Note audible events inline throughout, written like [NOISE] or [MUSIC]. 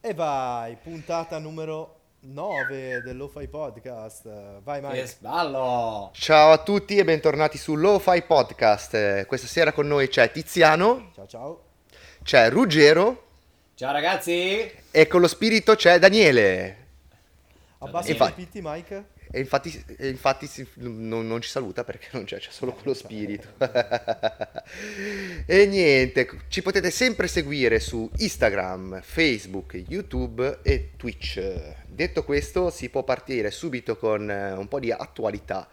E vai, puntata numero 9 del Lo-Fi Podcast. Vai Mike. Che sballo! Ciao a tutti e bentornati su Lo-Fi Podcast. Questa sera con noi c'è Tiziano, Ciao ciao. c'è Ruggero Ciao ragazzi! e con lo spirito c'è Daniele. Abbassa i Mike. E infatti, e infatti si- non, non ci saluta perché non c'è, c'è solo con lo spirito. [LAUGHS] e niente, ci potete sempre seguire su Instagram, Facebook, YouTube e Twitch. Detto questo, si può partire subito con eh, un po' di attualità.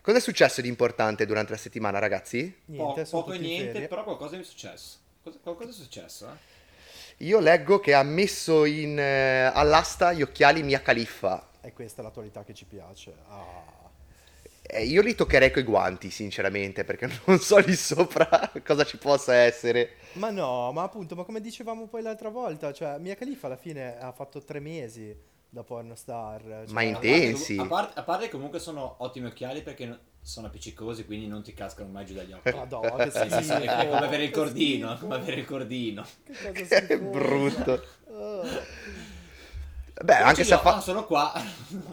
Cosa è successo di importante durante la settimana, ragazzi? Niente, Po- poco e niente, ferie. però qualcosa è successo. Cosa- qualcosa è successo, eh? Io leggo che ha messo in, eh, all'asta gli occhiali Mia Khalifa. E questa è l'attualità che ci piace. Ah. Eh, io li toccherei coi guanti, sinceramente, perché [LAUGHS] non so lì sopra cosa ci possa essere. Ma no, ma appunto, ma come dicevamo poi l'altra volta, cioè Mia Khalifa alla fine ha fatto tre mesi da pornostar. Cioè, Ma Intensi. A parte, a parte comunque sono ottimi occhiali perché no- sono appiccicosi, quindi non ti cascano mai giù dagli occhi. Madonna, che Nel senso, schifo. è come avere il cordino, schifo. come avere il cordino. Che cosa [LAUGHS] Che brutto. Beh, anche se, fa- ah, sono qua.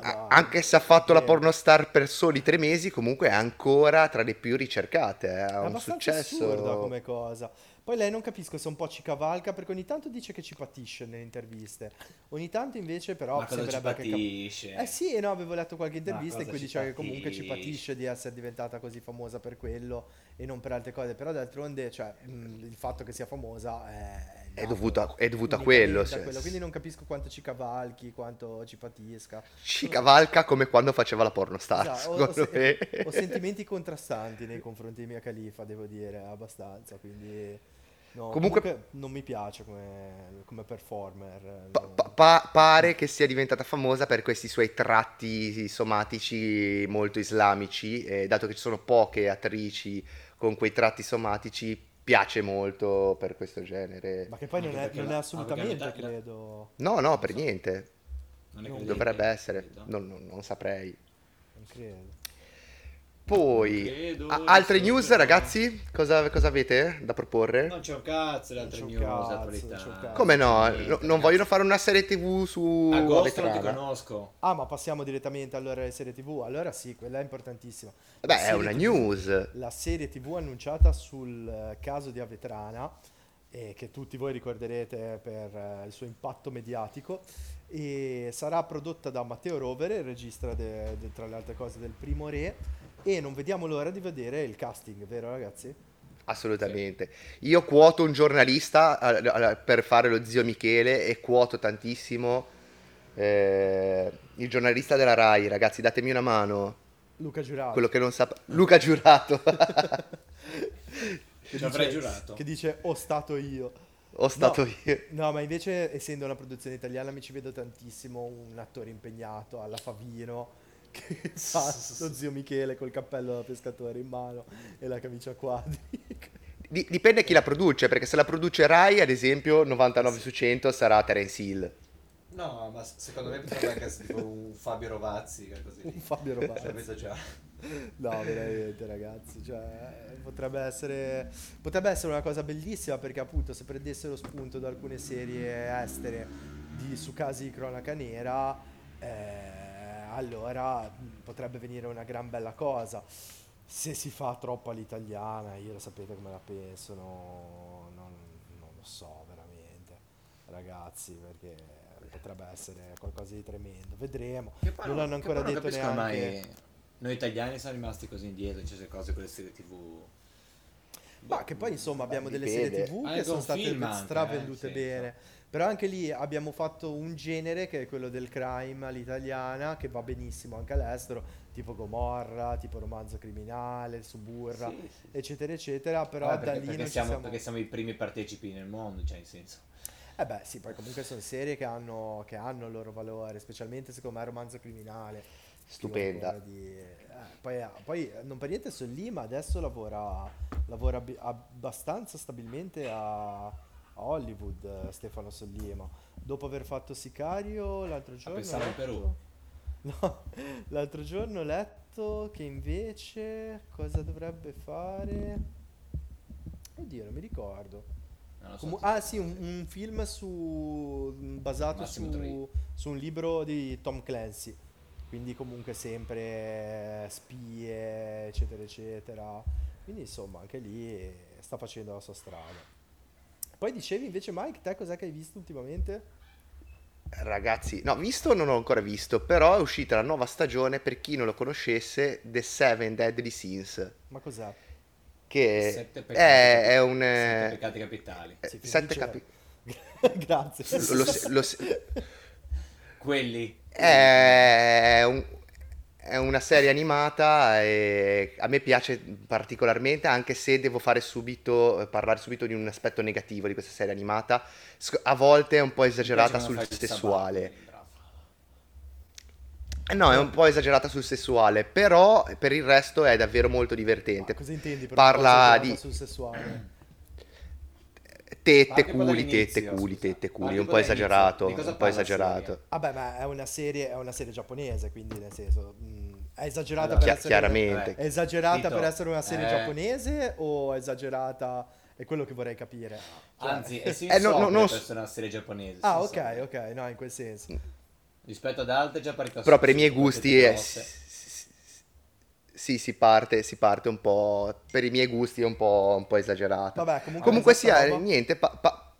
a- anche se ha fatto la pornostar per soli tre mesi, comunque è ancora tra le più ricercate. eh, È Ha un abbastanza assurda successo. come cosa. Poi lei non capisco se un po' ci cavalca perché ogni tanto dice che ci patisce nelle interviste. Ogni tanto invece però Ma cosa ci che cap- patisce? Eh sì, no, avevo letto qualche intervista in cui diceva che comunque ci patisce? patisce di essere diventata così famosa per quello e non per altre cose, però d'altronde, cioè, mh, il fatto che sia famosa è È dovuto a- è dovuto a quello, se- quello, Quindi non capisco quanto ci cavalchi, quanto ci patisca. Ci cavalca come quando faceva la pornostar, Esatto, ho, ho se- ho sentimenti contrastanti nei confronti di Mia Khalifa, devo dire, abbastanza, quindi... no, Comunque- comunque non mi piace come, come performer. Pa- pa- pa- pare che sia diventata famosa per questi suoi tratti somatici molto islamici, e dato che ci sono poche attrici con quei tratti somatici, piace molto per questo genere. Ma che poi non è, non è assolutamente, la- credo... No, no, per niente. Non è Dovrebbe essere, non, non- non saprei. Non credo. Poi, a- altre news, ragazzi? Cosa, cosa avete da proporre? Non c'è un cazzo le altre news, cazzo, cazzo. Come no? Niente, No- non ragazzi. vogliono fare una serie tv su Agosto non ti conosco. Ah, ma passiamo direttamente allora alle serie TV. Allora sì, quella è importantissima. La Beh, è una TV news. La serie TV annunciata sul eh, caso di Avetrana, e che tutti voi ricorderete per eh, il suo impatto mediatico, e sarà prodotta da Matteo Rovere, il regista de- de- tra le altre cose del Primo Re, e non vediamo l'ora di vedere il casting, vero ragazzi? Assolutamente. Io quoto un giornalista eh, eh, per fare lo zio Michele e quoto tantissimo eh, il giornalista della Rai. Ragazzi, datemi una mano. Luca Giurato. Quello che non sa... Luca Giurato. [LAUGHS] che Ci avrei giurato. Che dice, ho stato io. Ho stato No. io. No, ma invece, essendo una produzione italiana, mi ci vedo tantissimo un attore impegnato alla Favino che fa lo [LAUGHS] zio Michele col cappello da pescatore in mano e la camicia quadri. [LAUGHS] Di- dipende chi la produce, perché se la produce Rai, ad esempio, 99 su 100 sarà Terence Hill. No, ma secondo me potrebbe anche essere tipo un Fabio Rovazzi, così. un Fabio Cioè, Rovazzi. già. [LAUGHS] No, veramente, ragazzi. Cioè, potrebbe essere, potrebbe essere una cosa bellissima perché, appunto, se prendessero spunto da alcune serie estere di- su casi di cronaca nera, eh, allora mh, potrebbe venire una gran bella cosa. Se si fa troppo all'italiana, io lo sapete come la penso, no- non, non lo so veramente, ragazzi, perché potrebbe essere qualcosa di tremendo. Vedremo. Poi Non hanno ancora non detto capisco neanche. mai noi italiani siamo rimasti così indietro in certe cose con le serie tv. Ma che poi insomma abbiamo delle serie tv che sono state anche, stravendute eh, sì, bene. Però anche lì abbiamo fatto un genere che è quello del crime all'italiana, che va benissimo anche all'estero, tipo Gomorra, tipo Romanzo Criminale, Suburra, Sì, sì. eccetera, eccetera. Però Vabbè, da perché, lì perché non ci siamo, siamo... perché siamo i primi partecipi nel mondo, cioè in senso. Eh beh sì, poi comunque sono serie che hanno, che hanno il loro valore, specialmente secondo me Romanzo Criminale. Stupenda. di- eh, poi, poi non per niente sono lì, ma adesso lavora, lavora abbastanza stabilmente a, a Hollywood, eh, Stefano Sollima. Dopo aver fatto Sicario, l'altro giorno... pensavo in Perù. [LAUGHS] No, l'altro giorno ho letto che invece cosa dovrebbe fare... Oddio, non mi ricordo. Non so, Comu- tipo- ah sì, un, un film su basato su, su un libro di Tom Clancy, quindi comunque sempre spie, eccetera, eccetera. Quindi insomma anche lì sta facendo la sua strada. Poi dicevi invece Mike, te cos'è che hai visto ultimamente? Ragazzi, no, visto non ho ancora visto, però è uscita la nuova stagione, per chi non lo conoscesse, The Seven Deadly Sins, Ma cos'è? che Sette è, peccati, è un... sette eh, peccati capitali. eh, Sì, sette capi- [LAUGHS] Grazie. lo- lo- lo- Quelli. È, un- è una serie animata e a me piace particolarmente, anche se devo fare subito, parlare subito di un aspetto negativo di questa serie animata. A volte è un po' esagerata sul sessuale. No, è un po' esagerata sul sessuale, però per il resto è davvero molto divertente. Cosa intendi per Parla di sul sessuale? Tette, culi, tette, culi, tette, culi, un po' esagerato, un po' esagerato. Vabbè, ma è una serie, è una serie giapponese, quindi nel senso mh, è esagerata Allora, per essere chiaramente. è esagerata per essere una serie eh. giapponese o è esagerata è quello che vorrei capire. Cioè- Anzi, è sì Eh, no, no, no, non per essere una serie giapponese. Ah, ok, ok, no, in quel senso. Rispetto ad altre già parecchio Però per i miei gusti è- grosse. Sì, si parte, si parte un po', per i miei gusti è un po', un po' esagerata. Vabbè, comunque Comunque sia, roba- niente, pa- pa-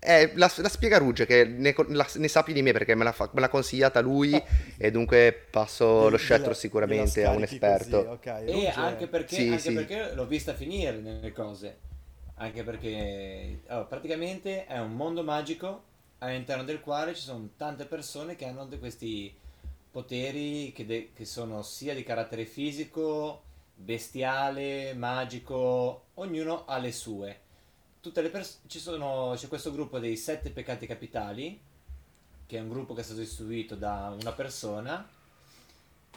è la, la spiega Rugge che ne, la- ne sa più di me perché me l'ha, fa- me l'ha consigliata lui e dunque passo lo Gliela- scettro sicuramente a un esperto. così, ok, E anche perché, Sì, anche sì. perché l'ho vista finire nelle cose. Anche perché allora, praticamente è un mondo magico all'interno del quale ci sono tante persone che hanno de- questi poteri che, de- che sono sia di carattere fisico, bestiale, magico, ognuno ha le sue. Tutte le pers- ci sono, c'è questo gruppo dei sette peccati capitali, che è un gruppo che è stato istituito da una persona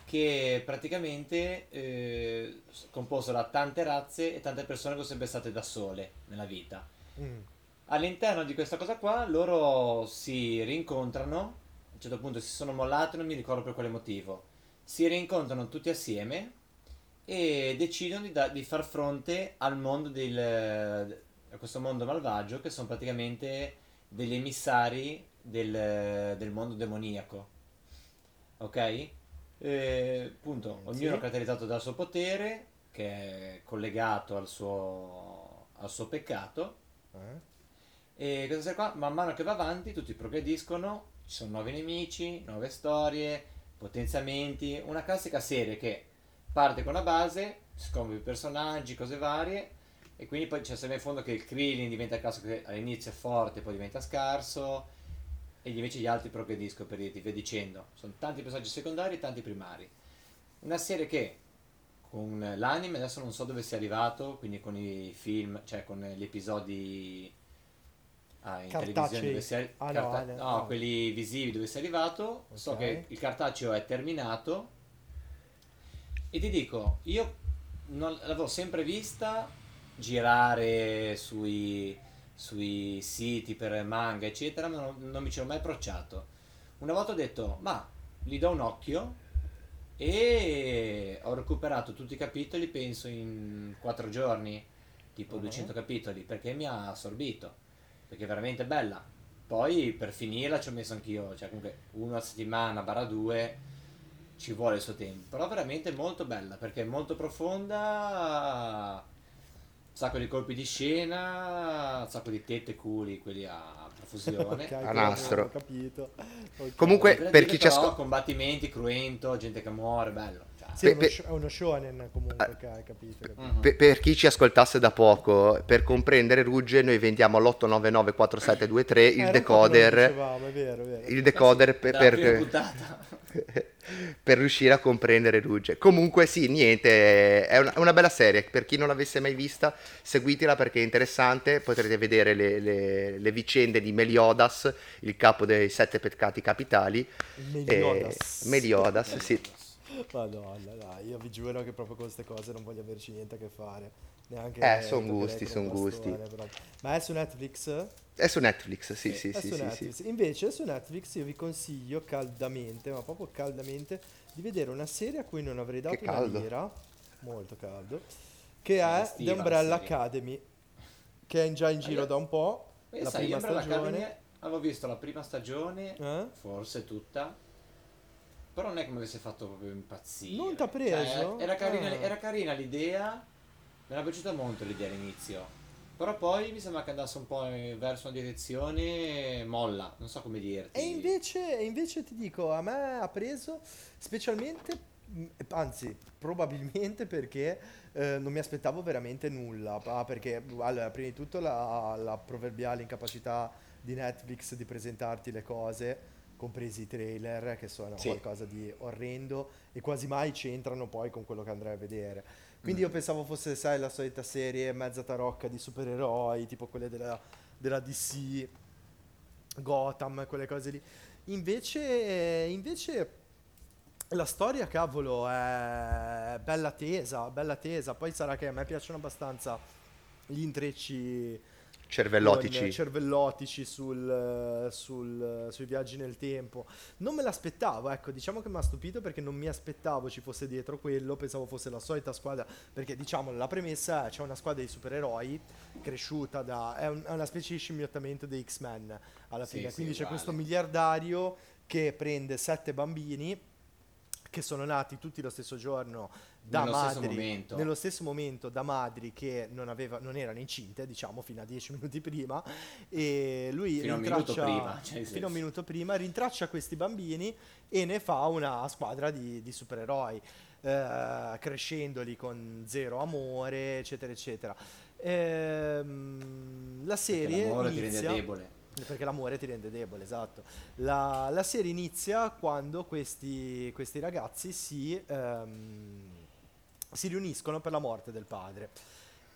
che praticamente eh, composto da tante razze e tante persone che sono sempre state da sole nella vita. Mm. All'interno di questa cosa qua loro si rincontrano, un certo punto si sono mollati, non mi ricordo per quale motivo, si rincontrano tutti assieme e decidono di, da- di far fronte al mondo del, a questo mondo malvagio che sono praticamente degli emissari del, del mondo demoniaco. Ok? Eh, appunto, Sì. ognuno è caratterizzato dal suo potere, che è collegato al suo, al suo peccato. Eh? E questa serie qua, man mano che va avanti, tutti progrediscono, ci sono nuovi nemici, nuove storie, potenziamenti, una classica serie che parte con la base, scopre i personaggi, cose varie, e quindi poi c'è sempre in fondo che il Krillin diventa il classico che all'inizio è forte, poi diventa scarso, e invece gli altri progrediscono per dirti, via dicendo. Sono tanti personaggi secondari e tanti primari. Una serie che con l'anime adesso non so dove sia arrivato, quindi con i film, cioè con gli episodi ah, in televisione dove sia Ah, no, carta- no, no, ah. quelli visivi dove sei arrivato. So Ok. che il cartaceo è terminato. E ti dico, io non, l'avevo sempre vista girare sui, sui siti per manga, eccetera, ma non, non mi ci ero mai approcciato. Una volta ho detto, ma gli do un occhio e ho recuperato tutti i capitoli, penso in quattro giorni, tipo Mhm. 200 capitoli, perché mi ha assorbito, perché è veramente bella. Poi per finirla ci ho messo anch'io, cioè comunque una settimana barra due ci vuole il suo tempo, però veramente molto bella, perché è molto profonda, un sacco di colpi di scena, un sacco di tette e culi, quelli a profusione. [LAUGHS] Ok, A nastro. Ho capito. Ok. Comunque, Per chi ci ascolta... combattimenti, cruento, gente che muore, bello. Sì, è uno, Pe- sh- è uno shonen comunque, Ah. capito, capito. mhm. Per, per chi ci ascoltasse da poco, per comprendere Rugge, noi vendiamo all'8994723 il Eh, decoder, dicevamo, è vero, è vero. il decoder per, per, [LAUGHS] per riuscire a comprendere Rugge. Comunque sì, niente, è una, una bella serie, per chi non l'avesse mai vista, seguitela perché è interessante, potrete vedere le, le- le vicende di Meliodas, il capo dei sette peccati capitali. Meliodas. Eh, Meliodas, sì. Madonna, dai, io vi giuro che proprio con queste cose non voglio averci niente a che fare. Neanche Eh, son toccherei gusti, con son un gusti. Ma è su Netflix? È su Netflix, sì, sì, È sì, su sì, Netflix. sì. Invece su Netflix io vi consiglio caldamente, ma proprio caldamente, di vedere una serie a cui non avrei dato Che una lira, molto caldo, che È estiva The la Umbrella. Academy, che è già in giro io- da un po', la sai, prima stagione. Academy avevo visto la prima stagione, Eh? forse tutta, però non è che mi avesse fatto proprio impazzire. Non t'ha Cioè, preso? era, carina, Ah. era carina l'idea, mi era piaciuta molto l'idea all'inizio. Però poi mi sembra che andasse un po' verso una direzione molla, non so come dirti. E invece, invece ti dico, a me ha preso specialmente, mh, anzi, probabilmente perché eh, non mi aspettavo veramente nulla. Ah, perché, allora, prima di tutto la, la proverbiale incapacità di Netflix di presentarti le cose, compresi i trailer, che sono Sì. qualcosa di orrendo e quasi mai c'entrano poi con quello che andrai a vedere. Quindi Mm. io pensavo fosse, sai, la solita serie mezza tarocca di supereroi, tipo quelle della, della DC, Gotham, quelle cose lì. Invece, invece la storia, cavolo, è bella tesa, bella tesa. Poi sarà che a me piacciono abbastanza gli intrecci Cervellotici. con cervellotici sul, sul- sui viaggi nel tempo. Non me l'aspettavo, ecco, diciamo che mi ha stupito perché non mi aspettavo ci fosse dietro quello, pensavo fosse la solita squadra, perché diciamo la premessa è c'è una squadra di supereroi cresciuta da... è, un- è una specie di scimmiottamento dei X-Men alla Sì, fine, sì, quindi c'è uguale. questo miliardario che prende sette bambini che sono nati tutti lo stesso giorno da Nello stesso madri momento. nello stesso momento da madri che non, aveva, non erano incinte, diciamo fino a dieci [LAUGHS] minuti prima, e lui Fino a un minuto rintraccia prima, cioè, fino a un minuto prima, rintraccia questi bambini e ne fa una squadra di, di supereroi, eh, crescendoli con zero amore, eccetera, eccetera. Ehm, la Perché serie l'amore ti inizia... rende debole. Perché l'amore ti rende debole, esatto. La, la serie inizia quando questi, questi ragazzi si, ehm, si riuniscono per la morte del padre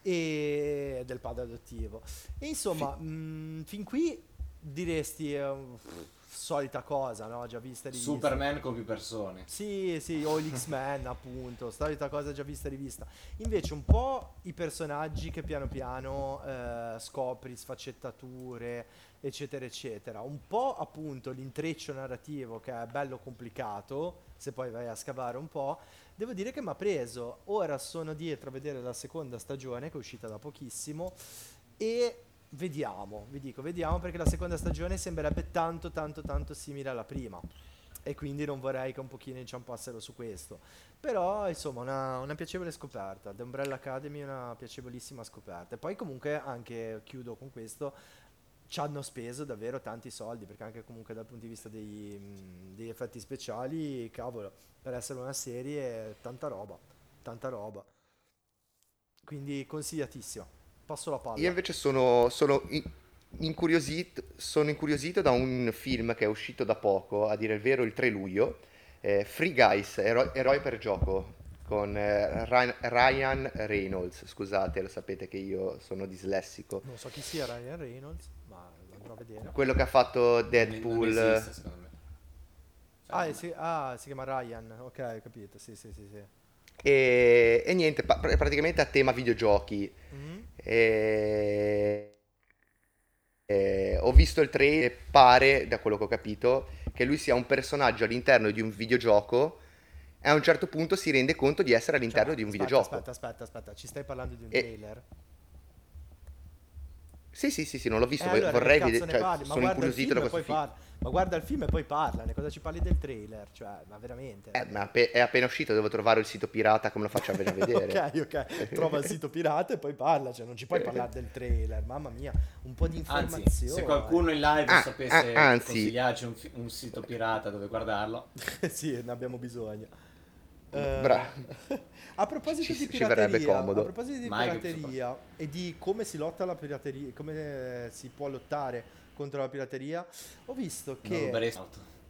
e del padre adottivo. E insomma, mh, fin qui diresti eh, solita cosa, no? Già vista e rivista. Superman con più persone. Sì, sì, o l'X-Men [LAUGHS] appunto, solita cosa già vista e rivista. Invece un po' i personaggi che piano piano eh, scopri, sfaccettature, eccetera, eccetera. Un po' appunto l'intreccio narrativo che è bello complicato, se poi vai a scavare un po'. Devo dire che mi ha preso. Ora sono dietro a vedere la seconda stagione che è uscita da pochissimo e vediamo, vi dico, vediamo perché la seconda stagione sembrerebbe tanto tanto tanto simile alla prima e quindi non vorrei che un pochino inciampassero su questo. Però, insomma, una, una piacevole scoperta. The Umbrella Academy è una piacevolissima scoperta. E poi comunque anche, chiudo con questo, ci hanno speso davvero tanti soldi, perché anche comunque dal punto di vista mh, degli effetti speciali, cavolo, per essere una serie, tanta roba, tanta roba. Quindi consigliatissima. Passo la palla. Io invece sono, sono in- incuriosito, sono incuriosito da un film che è uscito da poco, a dire il vero, il 3 luglio, eh, Free Guys, ero- Eroi per gioco, con eh, Ryan, Reynolds. Scusate, lo sapete che io sono dislessico. Non so chi sia Ryan Reynolds, andrò a vedere. Quello che ha fatto Deadpool. Non esiste, secondo me. Ah, eh, sì- ah, si chiama Ryan, ok, ho capito, sì, sì, sì, sì. E, e niente, pa- pr- praticamente a tema videogiochi. Mhm. E- e ho visto il trailer e pare, da quello che ho capito, che lui sia un personaggio all'interno di un videogioco e a un certo punto si rende conto di essere all'interno Cioè, di un aspetta, videogioco. Aspetta, aspetta, aspetta, ci stai parlando di un E- trailer? Sì, sì, sì, sì, non l'ho visto, Eh, allora, vorrei vedere, cioè, parli? Sono guarda il incuriosito da film e questo poi film. parla. Ma guarda il film e poi parlane, cosa ci parli del trailer? Cioè, ma veramente? Eh, ma è appena uscito, devo trovare il sito pirata, come lo faccio a [LAUGHS] vedere? ok, ok, trova il sito pirata e poi parla, cioè non ci puoi parlare del trailer, mamma mia, un po' di informazione. Anzi, se qualcuno in live Ah, sapesse ah, anzi. consigliarci un, un sito pirata dove guardarlo, [LAUGHS] sì, ne abbiamo bisogno. Eh, Bra- [LAUGHS] a proposito Ci- di pirateria, a proposito di pirateria e di come si lotta alla pirateria, come si può lottare contro la pirateria, ho visto che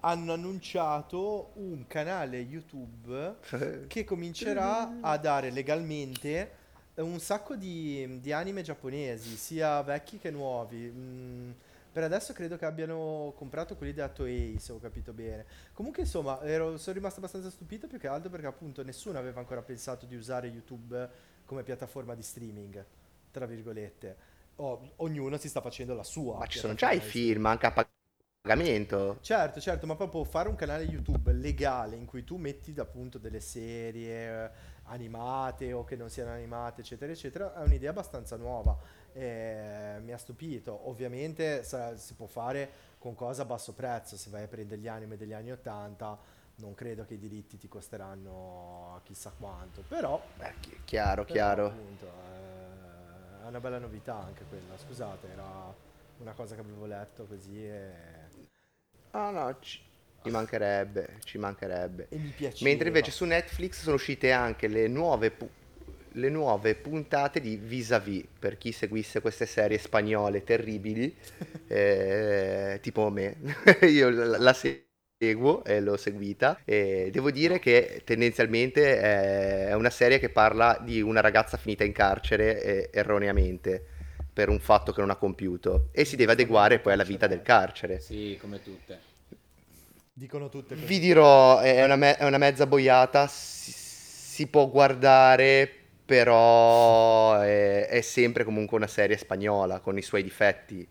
hanno annunciato un canale YouTube [LAUGHS] che comincerà a dare legalmente un sacco di, di anime giapponesi, sia vecchi che nuovi. Mm, per adesso credo che abbiano comprato quelli da Toei, se ho capito bene. Comunque, insomma, ero- sono rimasto abbastanza stupito più che altro perché appunto nessuno aveva ancora pensato di usare YouTube come piattaforma di streaming, tra virgolette. O- ognuno si sta facendo la sua. Ma ci sono già i film, anche a pagamento. Certo, certo, ma proprio fare un canale YouTube legale in cui tu metti appunto delle serie eh, animate o che non siano animate, eccetera, eccetera, è un'idea abbastanza nuova e mi ha stupito. Ovviamente sarà- si può fare con cosa a basso prezzo, se vai a prendere gli anime degli anni 80, non credo che i diritti ti costeranno chissà quanto, però... Eh, chi- chiaro, però, chiaro. appunto, eh, è una bella novità anche quella, scusate, era una cosa che avevo letto così e, Ah no, ci, ci mancherebbe, ci mancherebbe. e mi piaceva. Mentre invece su Netflix sono uscite anche le nuove, pu- le nuove puntate di Vis-a-Vis, per chi seguisse queste serie spagnole terribili, [LAUGHS] eh, tipo me. [LAUGHS] Io la, la seguo e l'ho seguita e devo dire che tendenzialmente è è una serie che parla di una ragazza finita in carcere eh, erroneamente per un fatto che non ha compiuto e si deve adeguare poi alla vita del carcere. Sì, come tutte. Dicono tutte così. Vi dirò, è una, me- è una mezza boiata, si, si può guardare, però è, è sempre comunque una serie spagnola con i suoi difetti.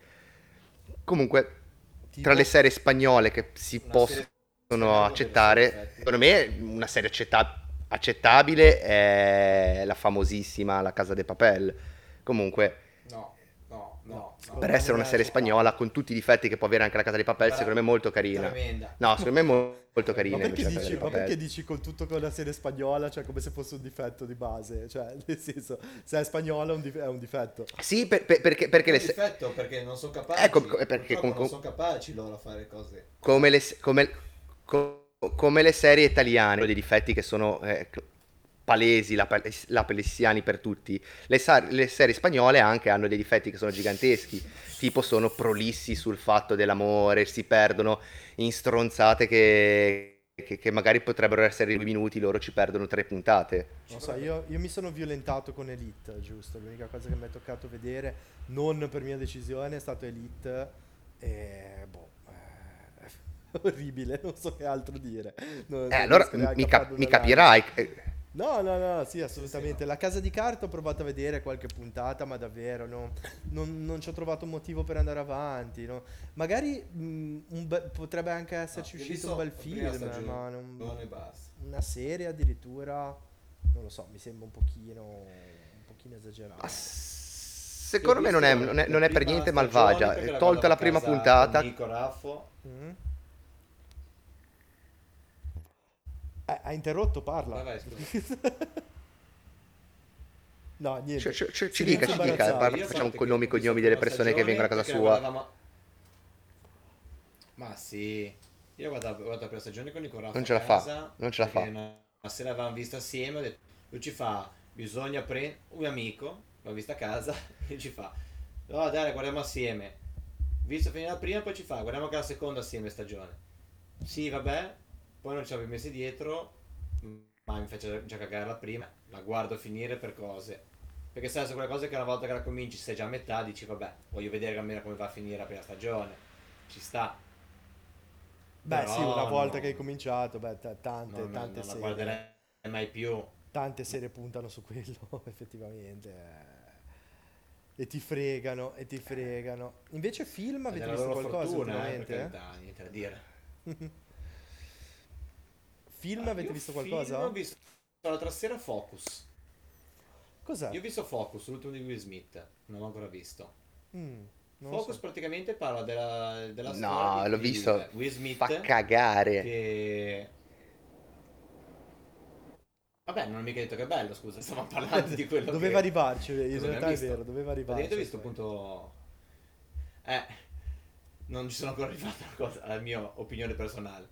Comunque, Tipo- tra le serie spagnole che si possono accettare, secondo me una serie accetta- accettabile è la famosissima La Casa de Papel. Comunque, No, no, no. no. per essere una serie spagnola con tutti i difetti che può avere anche La Casa de Papel, secondo me è molto carina. Tremenda. No, secondo me è mo- molto carina Ma perché, dici, ma perché dici con tutto con la serie spagnola, cioè come se fosse un difetto di base? Cioè, [LAUGHS] nel senso, se è spagnola è un, dif- è un difetto. Sì, per- per- perché, perché È le un se- difetto perché non sono capaci. Ecco, perché con- non sono capaci loro a fare cose. come, le, come- co- come le serie italiane, dei difetti che sono eh, palesi, la, la palesiani per tutti, le, sa- le serie spagnole anche hanno dei difetti che sono giganteschi, tipo sono prolissi sul fatto dell'amore, si perdono in stronzate che, che- che magari potrebbero essere due minuti, loro ci perdono tre puntate. Non so, io, io mi sono violentato con Elite, giusto? L'unica cosa che mi è toccato vedere, non per mia decisione, è stato Elite. E boh, eh, [LAUGHS] orribile, non so che altro dire. Non- Eh, non allora mi, cap- mi capirai. No, no, no, sì, assolutamente. La casa di carta ho provato a vedere qualche puntata, ma davvero no, non, non ci ho trovato motivo per andare avanti. no. Magari mh, un be- potrebbe anche esserci No, uscito un bel film, stagione, ma non- Non basta. una serie addirittura, non lo so, mi sembra un pochino, un pochino esagerato. Ma secondo me non è, non è- non è per niente malvagia. Tolta la prima puntata, Nico Raffo. Mm? Eh, ha interrotto, parla. Vai, vai, scusa. [LAUGHS] No, niente. Ci, ci- ci- ci Silenzio dica, ci dica, parla- facciamo nomi e cognomi delle persone che vengono a casa sua. guardavamo- Ma sì, io guardavo, guardavo la stagione con Nico Raffo Non ce la fa, non ce la fa. Una, una sera avevamo visto assieme, ho detto, lui ci fa, bisogna prendere un amico, l'ho vista a casa, [LAUGHS] e ci fa, no dai, la guardiamo assieme. Visto finire la prima, poi ci fa, guardiamo anche la seconda assieme stagione. Sì, vabbè, poi non ci avevo messi dietro, ma mi fece già cagare la prima, la guardo finire per cose. Perché sai, sono quelle cose che una volta che la cominci, sei già a metà, dici vabbè, voglio vedere almeno come va a finire la prima stagione. Ci sta. Beh, Però sì, una volta no. che hai cominciato, beh, t- tante, Non, tante non la serie. guarderei mai più. Tante serie puntano su quello, [LAUGHS] effettivamente. eh. E ti fregano, e ti fregano. Invece film avete visto qualcosa fortuna, eh, ultimamente? per eh? carità, niente da dire. [LAUGHS] Film Ah, avete visto film qualcosa? Ho visto l'altra sera Focus. Cos'è? Io ho visto Focus, l'ultimo di Will Smith. Non l'ho ancora visto. Mm, Focus so. praticamente parla della, della No, storia di- l'ho di visto. Will Smith Fa cagare. che... Vabbè, non ho mica detto che è bello, scusa, stavamo parlando di quello [LAUGHS] Doveva che... arrivarci, in realtà è vero, doveva arrivarci. Ho visto appunto... Eh, non ci sono ancora arrivato alla mia opinione personale.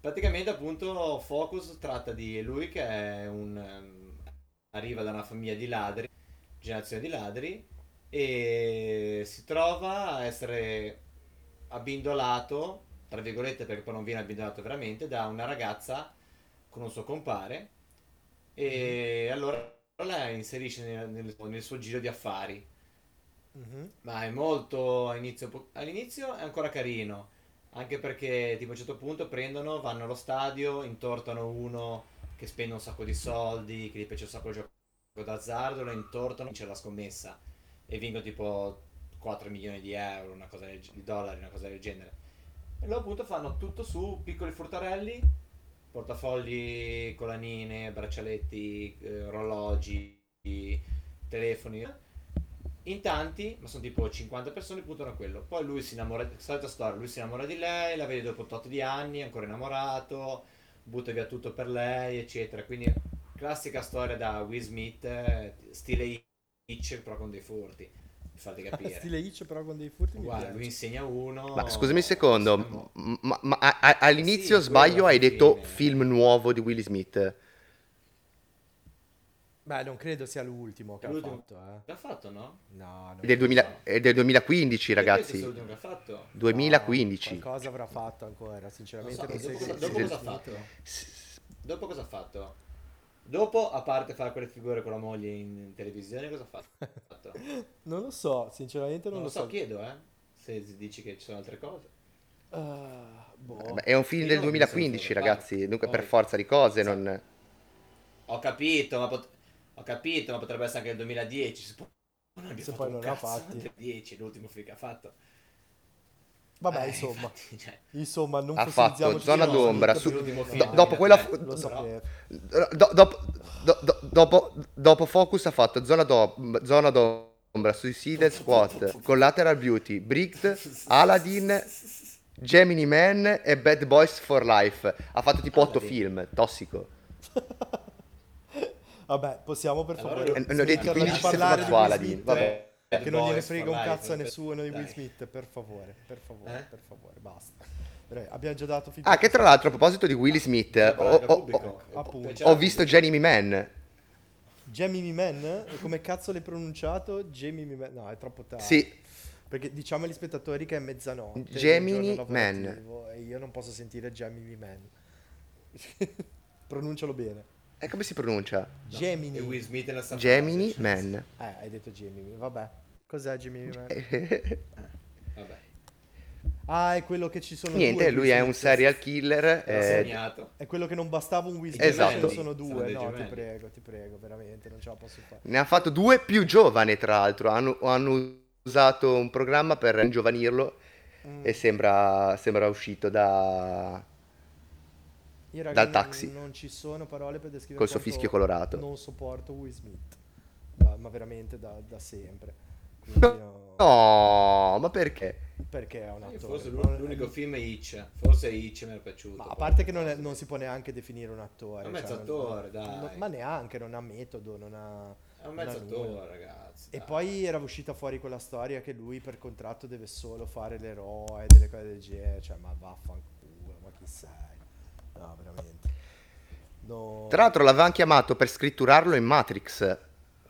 Praticamente appunto Focus tratta di lui che è un... ehm, arriva da una famiglia di ladri, generazione di ladri, e si trova a essere abbindolato, tra virgolette perché poi non viene abbindolato veramente, da una ragazza con un suo compare e allora la inserisce nel, nel- nel suo giro di affari. Mhm. Ma è molto all'inizio, all'inizio è ancora carino, anche perché tipo a un certo punto prendono, vanno allo stadio, intortano uno che spende un sacco di soldi, che gli piace un sacco il gioco d'azzardo, lo intortano, vince la scommessa e vincono tipo 4 milioni di euro, una cosa del, di dollari, una cosa del genere. E loro appunto fanno tutto su piccoli furtarelli, portafogli, colanine, braccialetti, eh, orologi, telefoni. In tanti, ma sono tipo 50 persone, puntano a quello. Poi lui si innamora, solita storia, lui si innamora di lei, la vede dopo 8 di anni, è ancora innamorato, butta via tutto per lei, eccetera. Quindi classica storia da Will Smith, eh, stile Hitch, però con dei furti. Mi fate [LAUGHS] capire. Stile Hitch però con dei furti Guarda, lui insegna uno. Ma scusami un secondo, ma, ma a- a- all'inizio Sì, sbaglio hai detto film nuovo di Will Smith. Beh, non credo sia l'ultimo che È ha l'ultimo. fatto, eh. L'ha fatto, no? No, non Del, 2000 è del 2015 Io penso sia ragazzi. l'ultimo che ha fatto. 2015. No, qualcosa avrà fatto ancora, Non sinceramente so, non dopo, cosa, dopo cosa ha fatto? Dopo cosa ha fatto? Dopo, a parte fare quelle figure con la moglie in, televisione, cosa ha fatto? [LAUGHS] Non lo so, sinceramente non, Non lo so, so. chiedo, eh. Se dici che ci sono altre cose. Ah, boh. Beh, È un film Io del non mi sono 2015 fatto ragazzi, dunque per forza di cose Sì. non... Ho capito, ma pot- ho capito, ma potrebbe essere anche il 2010. Se, poi non Se fatto poi non l'ha fatti. nel 2010, l'ultimo film che ha fatto. Vabbè, Eh, insomma, infatti, cioè, insomma, non Ha fatto Zona d'ombra su- film. dai, dopo quella- eh. Do- dopo, do- do- dopo, dopo Focus ha fatto Zona, do- zona d'ombra, Suicide [LAUGHS] Squad, Collateral Beauty, Bricked, Aladdin, Gemini Man e Bad Boys for Life. Ha fatto tipo 8 Aladdin. film, tossico. [LAUGHS] Vabbè, possiamo per Allora, favore eh, ne ho smetterla 15 di parlare secondi di fa Will Aladdin, Smith, vabbè. Che non gliene frega un cazzo a nessuno di. Will Smith, per favore, per favore, Eh? per favore, basta. Abbiamo già dato Ah, che tra l'altro a proposito di Will Smith, Bisogna ho, visto. Gemini Man. Gemini Man? Come cazzo l'hai pronunciato? Gemini Man? No, è troppo tardi. Sì, Perché diciamo agli spettatori che è mezzanotte. Gemini Man. E io non posso sentire Gemini Man. [LAUGHS] Pronuncialo bene. E come si pronuncia? Gemini. E Will Smith nella stessa Gemini. Man. Eh, hai detto Gemini, vabbè. Cos'è Gemini Man? Vabbè, Ah, è quello che ci sono Niente, due lui è un serial killer. l'ho eh. È quello che non bastava un Will Smith, Esatto. ce ne sono Sono due. dei No, ti prego, ti prego, veramente, non ce la posso fare. Ne ha fatto due più giovane, tra l'altro. Hanno, hanno usato un programma per ingiovanirlo Mm. e sembra, sembra uscito da... Io, raga, dal non- taxi. Non ci sono parole per descrivere Col suo fischio colorato. Non sopporto Will Smith. Da- ma veramente da, da sempre. Quindi [LAUGHS] no- No, ma perché? Perché è un Io attore. Forse non- l'unico film è Hitch. Forse Hitch mi è piaciuto. Ma a parte che non, è- non si può neanche definire un attore. È un cioè, mezzattore, non- dai. non- ma neanche, non ha metodo, non ha... È un non mezzattore, nulla. ragazzi. E dai. poi era uscita fuori quella storia che lui per contratto deve solo fare l'eroe, delle cose del genere. Cioè, ma vaffanculo, ma chi sei? No, veramente. No. Tra l'altro l'avevano chiamato per scritturarlo in Matrix.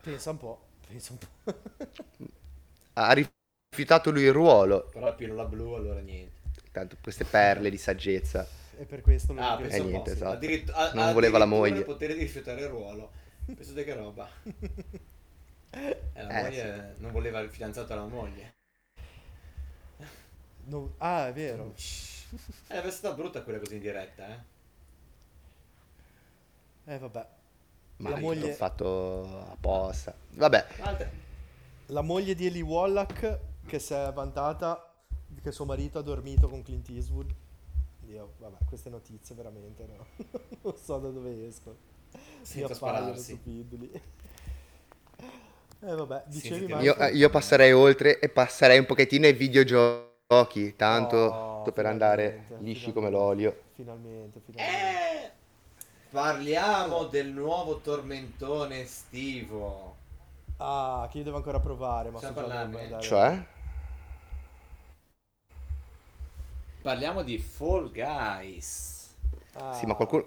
Pensa un po', pensa un po'. Ha rifiutato lui il ruolo. Però la pillola blu, allora niente. Tanto queste perle di saggezza. e per questo Ah, ripeto. penso Eh, niente, sì. esatto. Addirittu- a- Non voleva la moglie. il potere di rifiutare il ruolo. Pensate che roba. [LAUGHS] E la Eh, moglie non voleva il fidanzato alla moglie. No- Ah, è vero. Eh, è stata brutta quella così in diretta, eh. Eh, vabbè. Ma La l'ho moglie- fatto apposta. Vabbè. La moglie di Ellie Wallach che si è vantata che suo marito ha dormito con Clint Eastwood. Io, vabbè, queste notizie veramente no. [LAUGHS] non so da dove escono. Senza appaiono spararsi. stupidili. Eh vabbè, dicevi sì, Marco? io, io passerei oltre e passerei un pochettino ai videogiochi. Tanto Oh, per andare lisci come l'olio. Finalmente, finalmente. Eh, parliamo del nuovo tormentone estivo. Ah, che io devo ancora provare, ma dove andare. Cioè? Parliamo di Fall Guys. Ah, Sì, ma qualcuno...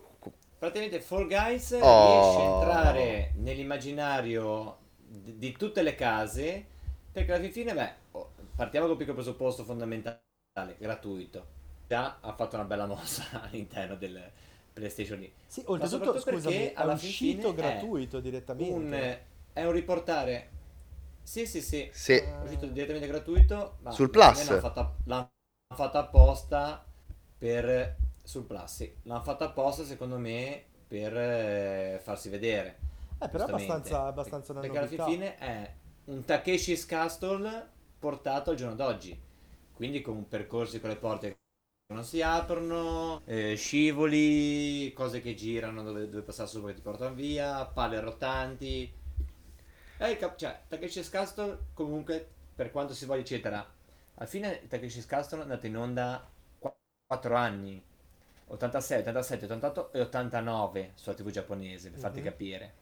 Praticamente Fall Guys Oh. riesce a entrare nell'immaginario di, di tutte le case perché alla fin fine, beh, partiamo con un piccolo presupposto fondamentale, gratuito. Già ha fatto una bella mossa [LAUGHS] all'interno del PlayStation lì. Sì, oltretutto, soprattutto scusami, perché è alla uscito è gratuito direttamente. Un, è un riportare... Sì, sì, sì. Sì. È uscito direttamente gratuito. Ma Sul Plus. L'hanno fatta, l'hanno fatta apposta per... Sul Plus, sì. L'hanno fatta apposta, secondo me, per eh, farsi vedere. Eh, però è abbastanza, abbastanza una Perché alla novità. fine è un Takeshi's Castle portato al giorno d'oggi. Quindi con percorsi con le porte non si aprono, eh, scivoli, cose che girano dove, dove passare sopra che ti portano via, palle rotanti. Eh, cap- cioè, Takeshi's Castle comunque, per quanto si voglia, eccetera, alla fine Takeshi's Castle è andato in onda 4 anni. 86, 87, 88 e 89 sulla TV giapponese, per farti Mhm. capire.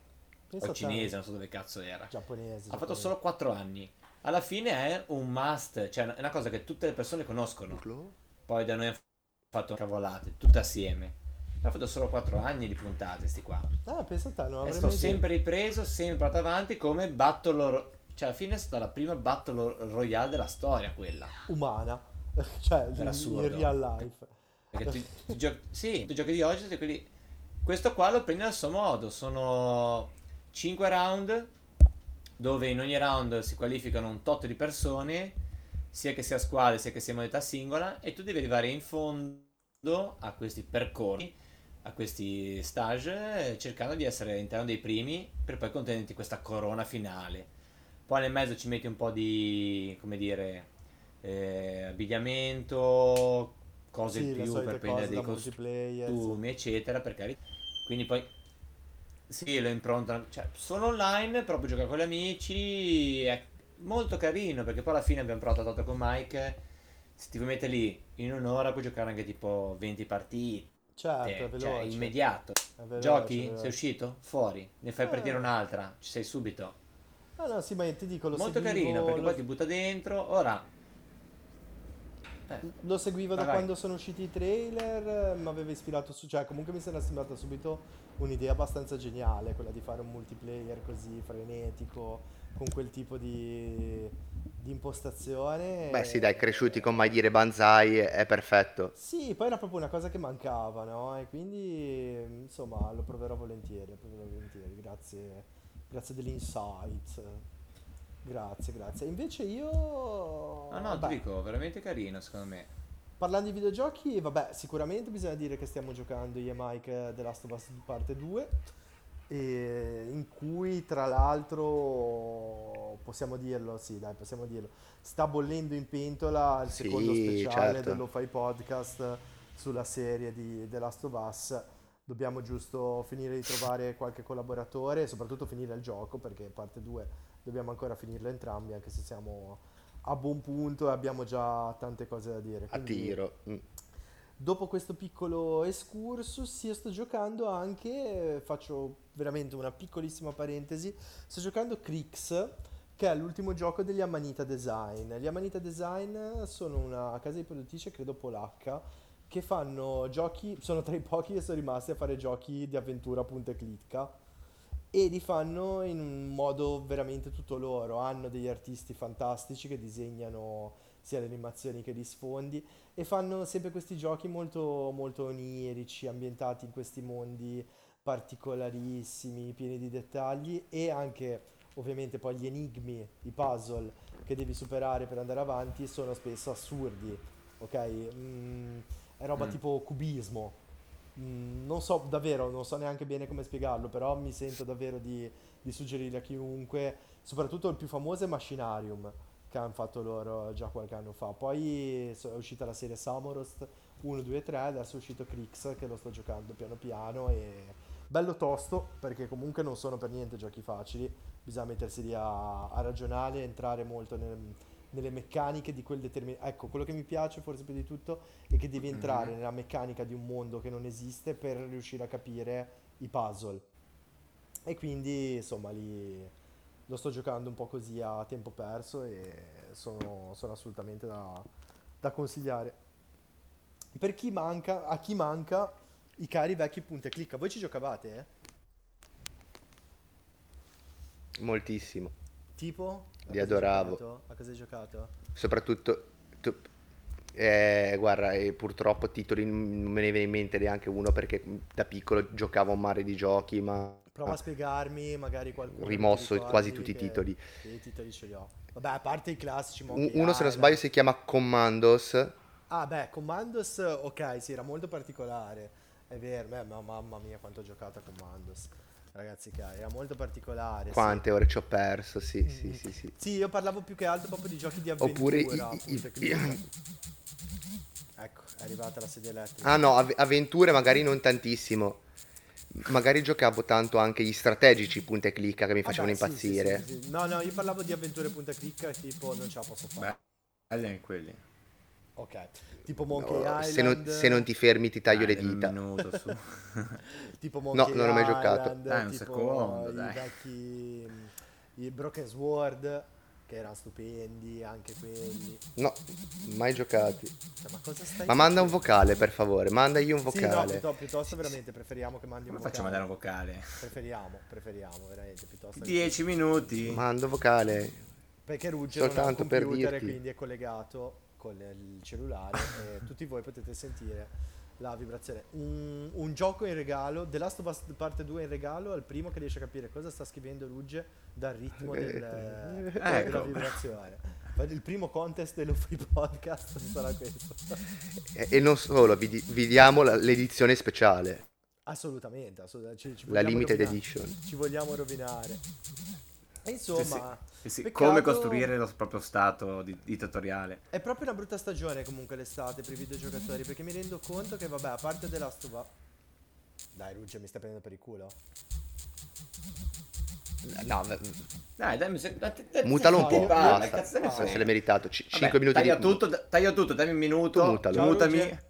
Pensa O cinese, non so dove cazzo era. Giapponese. Ha fatto giapponese. solo 4 anni. Alla fine è un must, cioè è una cosa che tutte le persone conoscono. Poi da noi hanno fatto cavolate, tutte assieme. Ha fatto solo 4 anni di puntate, sti qua. Ah, pensa a te, non E avrei sto mai sempre ripreso, sempre portato avanti come Battle Ro- Cioè, alla fine è stata la prima Battle Royale della storia, quella. umana. [LAUGHS] cioè, in, assurdo. in real life. Perché tu, tu giochi, sì, tu giochi di oggi, sei quelli... Questo qua lo prendi al suo modo. Sono 5 round, dove in ogni round si qualificano un tot di persone, sia che sia squadra, sia che sia modalità singola, e tu devi arrivare in fondo a questi percorsi, a questi stage, cercando di essere all'interno dei primi, per poi contenerti questa corona finale. Poi nel mezzo ci metti un po' di, come dire, eh, abbigliamento, cose Sì, in più per prendere dei costumi, eccetera, per carità. Quindi poi sì, lo improntano, cioè sono online, proprio giocare con gli amici, è molto carino, perché poi alla fine abbiamo provato tanto con Mike, se ti vuoi mettere lì in un'ora puoi giocare anche tipo 20 partite, Certo, è cioè veloce. immediato. è veloce, Giochi? veloce. Sei uscito? Fuori, ne fai Eh. partire un'altra, ci sei subito. Ah, no, sì, ma io ti dico, lo Molto seguivo, carino, perché lo- poi ti butta dentro. Ora... Eh, Lo seguivo da vai. quando sono usciti i trailer, mi aveva ispirato su, cioè comunque mi sembra sembrata subito un'idea abbastanza geniale, quella di fare un multiplayer così frenetico, con quel tipo di, di impostazione. Beh sì, dai, cresciuti con mai dire Banzai è perfetto. Sì, poi era proprio una cosa che mancava, no? E quindi, insomma, lo proverò volentieri, lo proverò volentieri, grazie, grazie dell'insight. Grazie, grazie. Invece io... Ah no, vabbè, ti dico, veramente carino secondo me. Parlando di videogiochi, vabbè, sicuramente bisogna dire che stiamo giocando io e Mike The Last of Us parte 2, e in cui tra l'altro possiamo dirlo, sì dai, possiamo dirlo, sta bollendo in pentola il Sì, secondo speciale certo. dello-fi podcast sulla serie di The Last of Us. Dobbiamo giusto finire di trovare qualche collaboratore e soprattutto finire il gioco perché parte 2 dobbiamo ancora finirlo entrambi anche se siamo a buon punto e abbiamo già tante cose da dire. A Quindi, tiro. Mm. Dopo questo piccolo excursus, io sto giocando anche, faccio veramente una piccolissima parentesi, sto giocando Crix, che è l'ultimo gioco degli Amanita Design. Gli Amanita Design sono una casa di produttrice, credo polacca, che fanno giochi, sono tra i pochi che sono rimasti a fare giochi di avventura punta e clicca e li fanno in un modo veramente tutto loro. Hanno degli artisti fantastici che disegnano sia le animazioni che gli sfondi e fanno sempre questi giochi molto, molto onirici, ambientati in questi mondi particolarissimi, pieni di dettagli e anche ovviamente poi gli enigmi, i puzzle che devi superare per andare avanti sono spesso assurdi, ok? Mm, è roba Mm. tipo cubismo. Mm, non so davvero, non so neanche bene come spiegarlo, però mi sento davvero di, di suggerirli a chiunque, soprattutto il più famoso è Machinarium, che hanno fatto loro già qualche anno fa. Poi è uscita la serie Samorost 1, 2 e 3, adesso è uscito Crix che lo sto giocando piano piano e bello tosto perché comunque non sono per niente giochi facili, bisogna mettersi lì a, a ragionare, entrare molto nel- nelle meccaniche di quel determinato... Ecco, quello che mi piace forse più di tutto è che devi entrare nella meccanica di un mondo che non esiste per riuscire a capire i puzzle. E quindi, insomma, lì lo sto giocando un po' così a tempo perso e sono, sono assolutamente da, da consigliare. Per chi manca, a chi manca i cari vecchi punta e clicca, voi ci giocavate, eh? Moltissimo. Tipo? Li adoravo. giocato? A cosa hai giocato? Soprattutto... tu- eh, guarda, e purtroppo titoli non me ne viene in mente neanche uno perché da piccolo giocavo a un mare di giochi, ma Prova a spiegarmi, magari qualcuno. rimosso quasi tutti i titoli. I titoli ce li ho. Vabbè, a parte i classici Monkey Uno, se non sbaglio, si chiama Commandos. Ah, beh, Commandos, ok, sì, era molto particolare. È vero, beh, ma mamma mia quanto ho giocato a Commandos. Ragazzi, cari, era molto particolare. sì. Quante ore ci ho perso? Sì, sì, Mm. sì, sì. Sì, io parlavo più che altro proprio di giochi di avventura. Oppure i- i- e i- clicca. [LAUGHS] Ecco, è arrivata la sedia elettrica. Ah no, av- avventure magari non tantissimo. magari giocavo tanto anche gli strategici punta e clicca che mi facevano sì, sì, impazzire. sì, sì. No, no, io parlavo di avventure punta clicca tipo non ce la posso fare. Beh, anche quelli. Ok. Tipo Monkey No, Island. se, non, se non ti fermi ti taglio le Dai, un dita. minuto su. [LAUGHS] Tipo Monkey non ho mai giocato. Dai, un secondo, i dai. vecchi i Broken Sword che erano stupendi anche quelli. No, mai giocati. Cioè, ma cosa stai Ma manda un facendo? vocale, per favore. Mandagli un Sì, no, vocale. piuttosto, piuttosto veramente preferiamo che mandi un vocale. faccio a mandare un vocale? Preferiamo, preferiamo veramente piuttosto che- 10 minuti. Mando vocale. perché Rugge non ha un Soltanto per computer e dirti. quindi è collegato con il cellulare [LAUGHS] e tutti voi potete sentire la vibrazione. Un, un gioco in regalo, The Last of Us parte 2 in regalo al primo che riesce a capire cosa sta scrivendo Rugge dal ritmo del, [LAUGHS] della Ecco. vibrazione. Il primo contest dello free podcast sarà questo. E, e non solo, vi, vi diamo la- l'edizione speciale. Assolutamente, assolutamente. Ci, ci La limited rovinare. edition. Ci vogliamo rovinare. E insomma, Sì, sì. peccato- Come costruire lo proprio stato di, di tutoriale. È proprio una brutta stagione comunque l'estate per i videogiocatori perché mi rendo conto che vabbè a parte of Us Dai Rugge mi stai prendendo per il culo No, Dai, dammi se... dai, dai, mutalo un no, po'. basta. no, Se l'è meritato. C- Vabbè, 5 minuti taglia di tutto, taglia tutto, dammi un minuto. Mutalo. Ciao, Mutami. Rugge.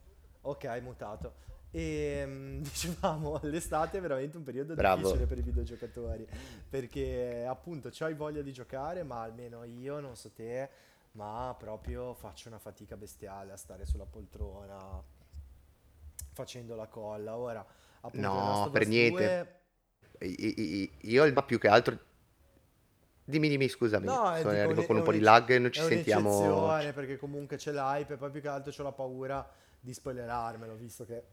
Ok mutato E mm, [LAUGHS] dicevamo l'estate è veramente un periodo Bravo. difficile per i videogiocatori Perché appunto c'hai voglia di giocare ma almeno io, non so te Ma proprio faccio una fatica bestiale a stare sulla poltrona Facendo la colla Ora appunto No, per niente. 2 I- i- Io il- ma più che altro. Dimmi, dimmi, scusami. No, è Sono arrivo con un po' di lag e non ci sentiamo. perché comunque c'è l'hype e poi più che altro ho la paura di spoilerarmelo, visto che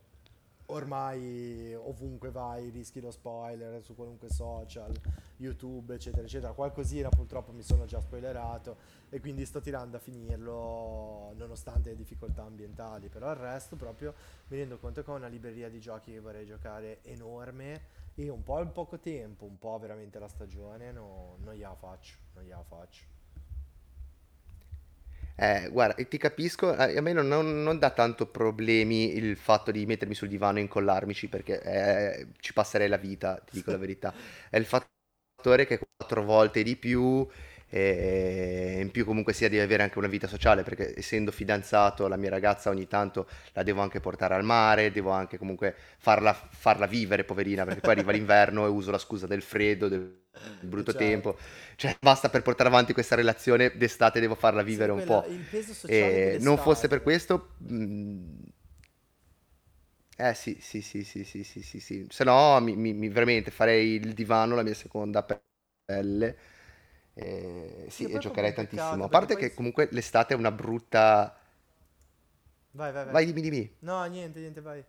ormai ovunque vai rischi lo spoiler su qualunque social, YouTube, eccetera, eccetera. Qualcosina purtroppo mi sono già spoilerato e quindi sto tirando a finirlo nonostante le difficoltà ambientali, però il resto proprio mi rendo conto che ho una libreria di giochi che vorrei giocare enorme e un po' in poco tempo, un po' veramente la stagione, no- non gliela faccio, non gliela faccio. Eh, guarda, ti capisco, a me non, non- non dà tanto problemi il fatto di mettermi sul divano e incollarmici perché eh, ci passerei la vita, ti dico la verità. È il fattore che quattro volte di più e in più comunque sia di avere anche una vita sociale perché essendo fidanzato la mia ragazza ogni tanto la devo anche portare al mare, devo anche comunque farla, farla vivere, poverina, perché poi arriva l'inverno e uso la scusa del freddo, del brutto Certo. tempo. Cioè, basta per portare avanti questa relazione, d'estate devo farla vivere Sì, un quella- po'. Il peso sociale E non fosse per questo, mm, eh sì, sì, sì, sì, sì, sì, sì, sì. Se no, mi- mi- veramente farei il divano la mia seconda pelle. Eh, Sì, sì, e giocherei tantissimo. A parte che poi- comunque l'estate è una brutta. Vai, vai, vai. Vai, dimmi, dimmi. No, niente, niente, vai.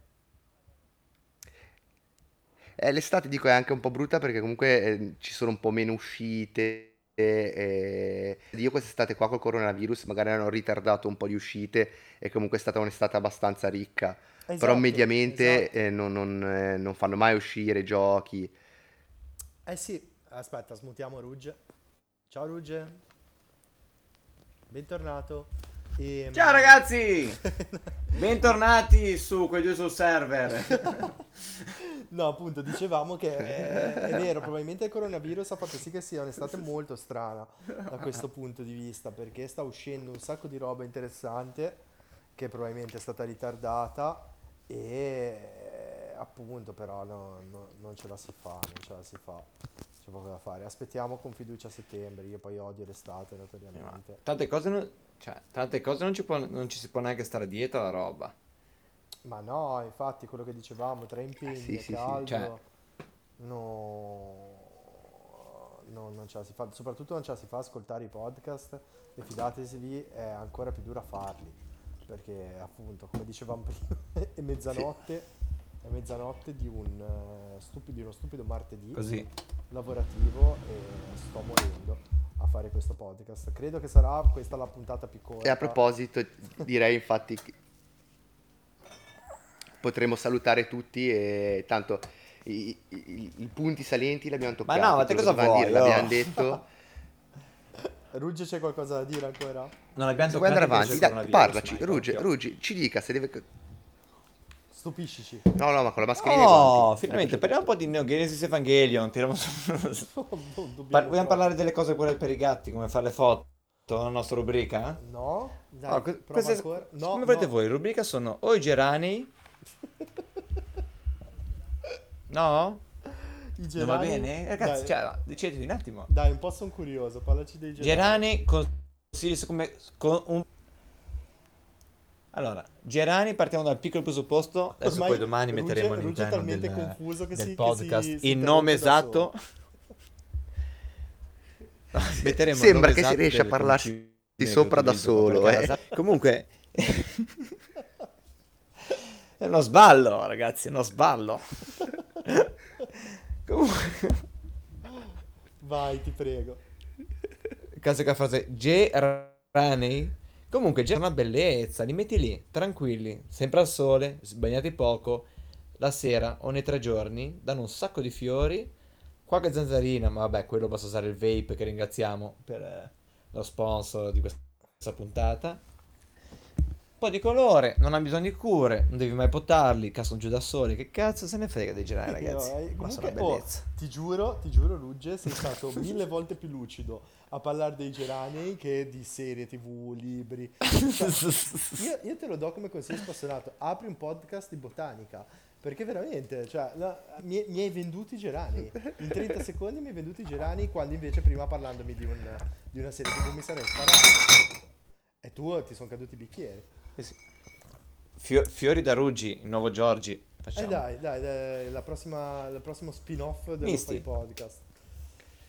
Eh, l'estate dico è anche un po' brutta perché comunque eh, ci sono un po' meno uscite. E io quest'estate qua col coronavirus magari hanno ritardato un po' di uscite e comunque è stata un'estate abbastanza ricca. Però Esatto, mediamente esatto. eh, non, non, eh, non fanno mai uscire giochi. Eh sì, aspetta, smutiamo Rugge. Ciao Rugge. Bentornato. E- Ciao ragazzi! [LAUGHS] Bentornati su quei due sul server. [LAUGHS] No, appunto, dicevamo che è, è vero, probabilmente il coronavirus ha fatto sì che sia un'estate molto strana da questo punto di vista, perché sta uscendo un sacco di roba interessante che probabilmente è stata ritardata e appunto però no- no- non ce la si fa, non ce la si fa, c'è poco da fare. Aspettiamo con fiducia a settembre, io poi odio l'estate notoriamente. Tante cose non, cioè, tante cose non ci, può- non ci si può neanche stare dietro alla roba. Ma no, infatti quello che dicevamo, tra impegni sì, e sì, sì, caldo, cioè- no, no, non ce la si fa, soprattutto non ce la si fa ascoltare i podcast e fidatevi, è ancora più duro a farli, perché appunto, come dicevamo [LAUGHS] prima, è mezzanotte, è mezzanotte di, un, eh, stupido, di uno stupido martedì Così. Lavorativo e sto morendo a fare questo podcast. Credo che sarà questa la puntata più corta. E a proposito, direi infatti che potremmo salutare tutti e tanto i, i- i punti salienti li abbiamo toccati. no, ma te cosa vuoi, dire l'abbiamo detto. [LAUGHS] Rugge c'è qualcosa da dire ancora? Non abbiamo toccato avanti, il dai, coronavirus, parlaci, ma. Ruge, ci dica se deve... Stupiscici. No, no, ma con la mascherina. Oh, finalmente parliamo un po' di Neo Genesis Evangelion. Tiriamo su... [LAUGHS] Non dobbiamo Par- vogliamo parlare delle cose quelle per i gatti, come fare le foto, la nostra rubrica? No? Dai, No, que- prova queste- ancora. No, come no. volete voi, rubrica sono o i geranei... [LAUGHS] No? I Non va gerani- bene? Ragazzi, Dai, cioè, decidete un attimo. dai, un po' sono curioso, parlaci dei gerani. Gerani consigli su come con un allora, Gerani partiamo dal piccolo presupposto, adesso Ormai poi domani Ruge- metteremo Ruge è all'interno del, confuso che del si- che podcast si- si il nome esatto. [LAUGHS] metteremo Sembra che si esatto riesce a delle parlarsi concime di che sopra da solo, eh. [LAUGHS] Comunque [LAUGHS] è uno sballo, ragazzi, è uno sballo. Comunque Vai, ti prego. Classica frase Gerani. Comunque, è una bellezza. Li metti lì, tranquilli, sempre al sole, sbagliati poco. La sera o nei tre giorni danno un sacco di fiori. Qualche zanzarina, ma vabbè, quello basta usare il vape che ringraziamo per eh, lo sponsor di questa puntata. Po' di colore, non ha bisogno di cure, non devi mai potarli, cascano giù da soli. Che cazzo se ne frega dei gerani, ragazzi? No, eh, Ma sono comunque, una oh, bellezza. ti giuro, ti giuro, Rugge, sei stato [LAUGHS] mille volte più lucido a parlare dei geranei che di serie tv, libri. [LAUGHS] Io, io te lo do come consiglio spassionato. Apri un podcast di botanica. Perché veramente, cioè, no, mi, mi hai venduto i gerani. In 30 secondi mi hai venduto i gerani, quando invece prima parlandomi di, un- di una serie TV mi sarei sparato. E tu ti sono caduti i bicchieri. Eh. Fio- fiori da Ruggi, il nuovo Giorgi. Facciamo. Eh dai, dai, dai, la prossima, il prossimo spin-off. Fai Podcast.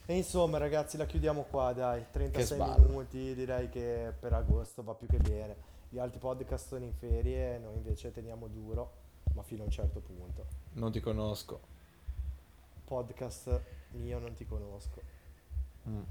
E insomma, ragazzi, la chiudiamo qua, dai. 36 sballo. minuti, direi che per agosto va più che bene. Gli altri podcast sono in ferie, noi invece teniamo duro, ma fino a un certo punto. Non ti conosco. Podcast mio non ti conosco. Mm.